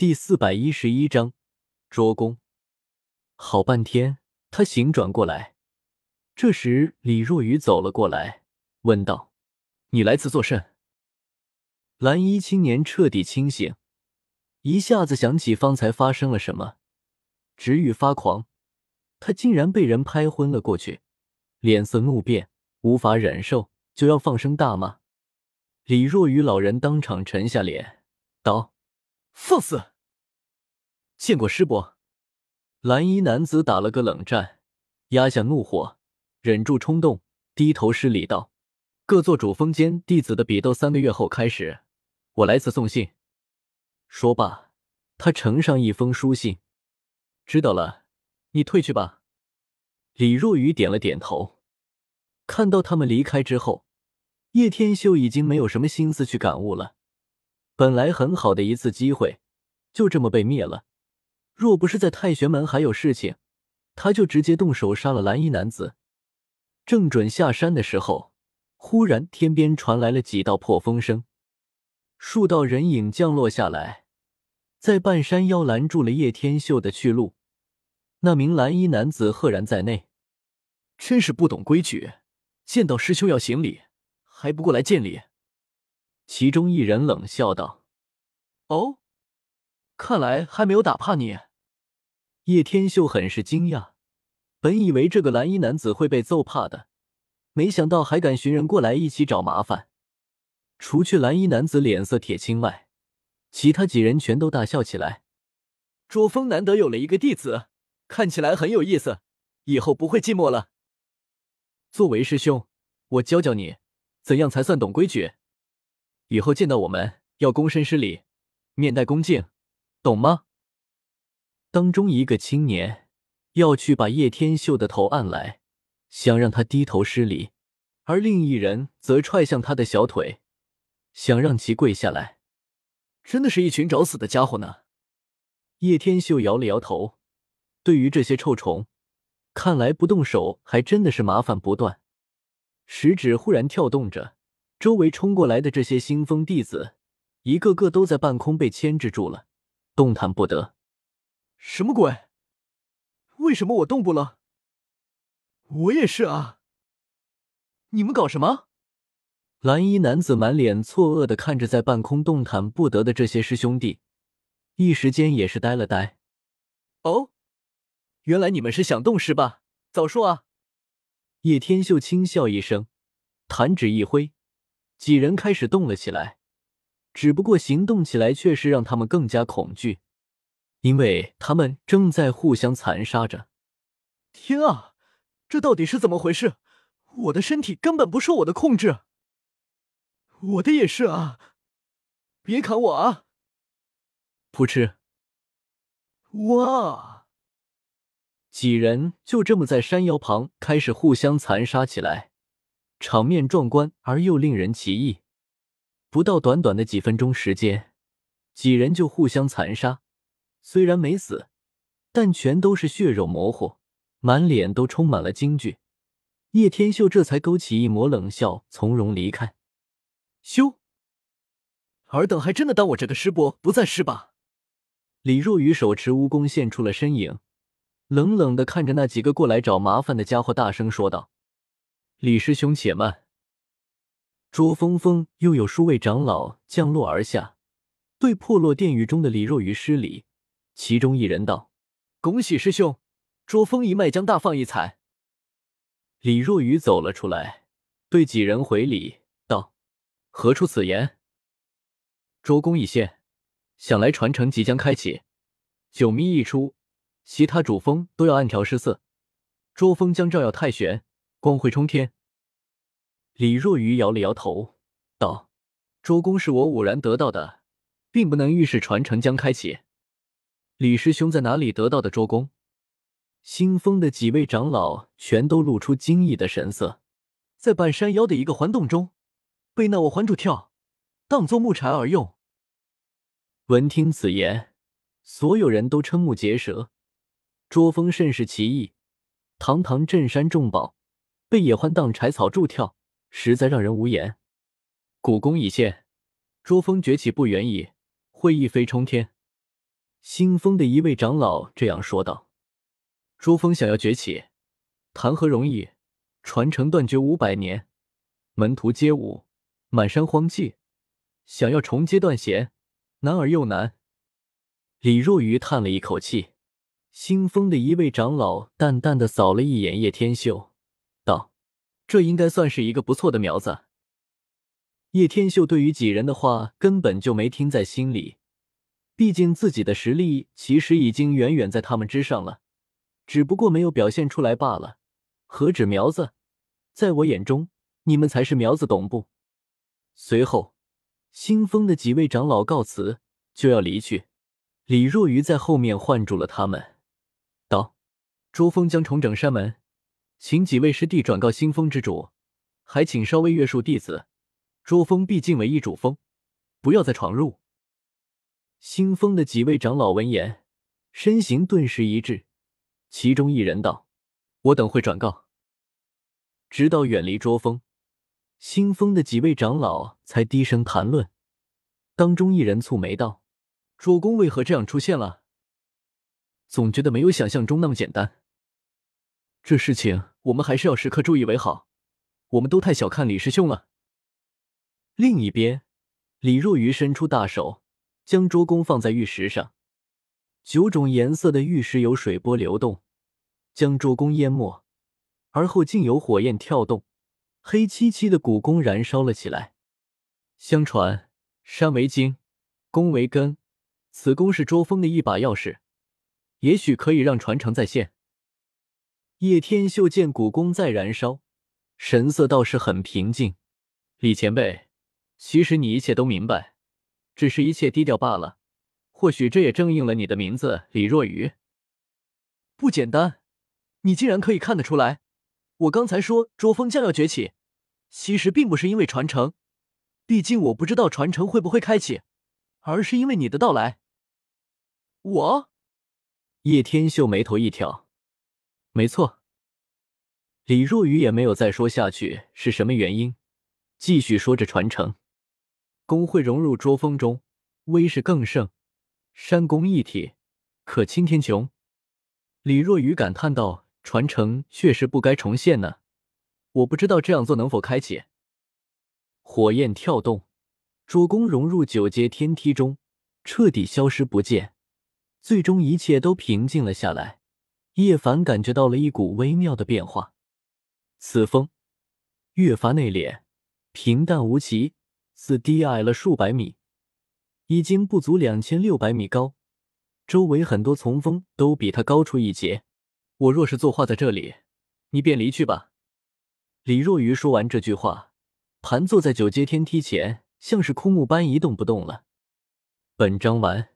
第四百一十一章捉攻。好半天，他醒转过来。这时，李若愚走了过来，问道：“你来此作甚？”蓝衣青年彻底清醒，一下子想起方才发生了什么，直欲发狂。他竟然被人拍昏了过去，脸色怒变，无法忍受，就要放声大骂。李若愚老人当场沉下脸，道：“放肆！见过师伯。”蓝衣男子打了个冷战，压下怒火，忍住冲动，低头施礼道：“各做主封间弟子的比斗，三个月后开始。我来此送信。”说罢，他呈上一封书信。知道了，你退去吧。李若愚点了点头。看到他们离开之后，叶天秀已经没有什么心思去感悟了。本来很好的一次机会，就这么被灭了。若不是在太玄门还有事情，他就直接动手杀了蓝衣男子。正准下山的时候，忽然天边传来了几道破风声，数道人影降落下来，在半山腰拦住了叶天秀的去路。那名蓝衣男子赫然在内，真是不懂规矩，见到师兄要行礼。还不过来见礼？其中一人冷笑道：“哦，看来还没有打怕你。”叶天秀很是惊讶，本以为这个蓝衣男子会被揍怕的，没想到还敢寻人过来一起找麻烦。除去蓝衣男子脸色铁青外，其他几人全都大笑起来。卓峰难得有了一个弟子，看起来很有意思，以后不会寂寞了。作为师兄，我教教你。怎样才算懂规矩？以后见到我们要躬身施礼，面带恭敬，懂吗？当中一个青年要去把叶天秀的头按来，想让他低头施礼，而另一人则踹向他的小腿，想让其跪下来。真的是一群找死的家伙呢！叶天秀摇了摇头，对于这些臭虫，看来不动手还真的是麻烦不断。食指忽然跳动着，周围冲过来的这些新风弟子，一个个都在半空被牵制住了，动弹不得。什么鬼？为什么我动不了？我也是啊！你们搞什么？蓝衣男子满脸错愕的看着在半空动弹不得的这些师兄弟，一时间也是呆了呆。哦，原来你们是想动是吧？早说啊！叶天秀轻笑一声，弹指一挥，几人开始动了起来。只不过行动起来却是让他们更加恐惧，因为他们正在互相残杀着。天啊，这到底是怎么回事？我的身体根本不受我的控制。我的也是啊！别砍我啊！噗嗤！哇！几人就这么在山腰旁开始互相残杀起来，场面壮观而又令人奇异。不到短短的几分钟时间，几人就互相残杀，虽然没死，但全都是血肉模糊，满脸都充满了惊惧。叶天秀这才勾起一抹冷笑，从容离开。咻！尔等还真的当我这个师伯不在是吧？李若愚手持蜈蚣现出了身影。冷冷的看着那几个过来找麻烦的家伙，大声说道：“李师兄，且慢。”卓峰峰又有数位长老降落而下，对破落殿宇中的李若愚施礼。其中一人道：“恭喜师兄，卓峰一脉将大放异彩。”李若愚走了出来，对几人回礼道：“何出此言？”捉公已现，想来传承即将开启，九秘一出。其他主峰都要暗调失色，周峰将照耀太玄，光辉冲天。李若愚摇了摇头，道：“周公是我偶然得到的，并不能预示传承将开启。”李师兄在哪里得到的周公？新封的几位长老全都露出惊异的神色，在半山腰的一个环洞中，被那我环住跳，当做木柴而用。闻听此言，所有人都瞠目结舌。捉风甚是奇异，堂堂镇山重宝，被野欢当柴草柱跳，实在让人无言。古功已现，捉风崛起不远矣，会一飞冲天。新丰的一位长老这样说道：“珠峰想要崛起，谈何容易？传承断绝五百年，门徒皆无，满山荒寂，想要重接断弦，难而又难。”李若愚叹了一口气。新丰的一位长老淡淡的扫了一眼叶天秀，道：“这应该算是一个不错的苗子。”叶天秀对于几人的话根本就没听在心里，毕竟自己的实力其实已经远远在他们之上了，只不过没有表现出来罢了。何止苗子，在我眼中，你们才是苗子，懂不？随后，新丰的几位长老告辞，就要离去。李若愚在后面唤住了他们，道：“朱峰将重整山门，请几位师弟转告新丰之主，还请稍微约束弟子。”捉风毕竟为一主峰，不要再闯入。新峰的几位长老闻言，身形顿时一滞，其中一人道：“我等会转告。”直到远离捉风，新峰的几位长老才低声谈论。当中一人蹙眉道：“主公为何这样出现了？总觉得没有想象中那么简单。这事情我们还是要时刻注意为好。我们都太小看李师兄了。”另一边，李若愚伸出大手，将桌弓放在玉石上，九种颜色的玉石有水波流动，将桌弓淹没，而后竟有火焰跳动，黑漆漆的古弓燃烧了起来。相传，山为经，弓为根，此弓是捉风的一把钥匙，也许可以让传承再现。叶天秀见古弓在燃烧，神色倒是很平静。李前辈。其实你一切都明白，只是一切低调罢了。或许这也正应了你的名字李若愚。不简单，你竟然可以看得出来。我刚才说卓峰将要崛起，其实并不是因为传承，毕竟我不知道传承会不会开启，而是因为你的到来。我，叶天秀眉头一挑，没错。李若愚也没有再说下去是什么原因，继续说着传承。弓会融入捉风中，威势更盛，山弓一体，可侵天穹。李若愚感叹道：“传承确实不该重现呢，我不知道这样做能否开启。”火焰跳动，捉弓融入九阶天梯中，彻底消失不见。最终，一切都平静了下来。叶凡感觉到了一股微妙的变化，此风越发内敛，平淡无奇。似低矮了数百米，已经不足两千六百米高，周围很多丛峰都比他高出一截。我若是坐化在这里，你便离去吧。李若愚说完这句话，盘坐在九阶天梯前，像是枯木般一动不动了。本章完。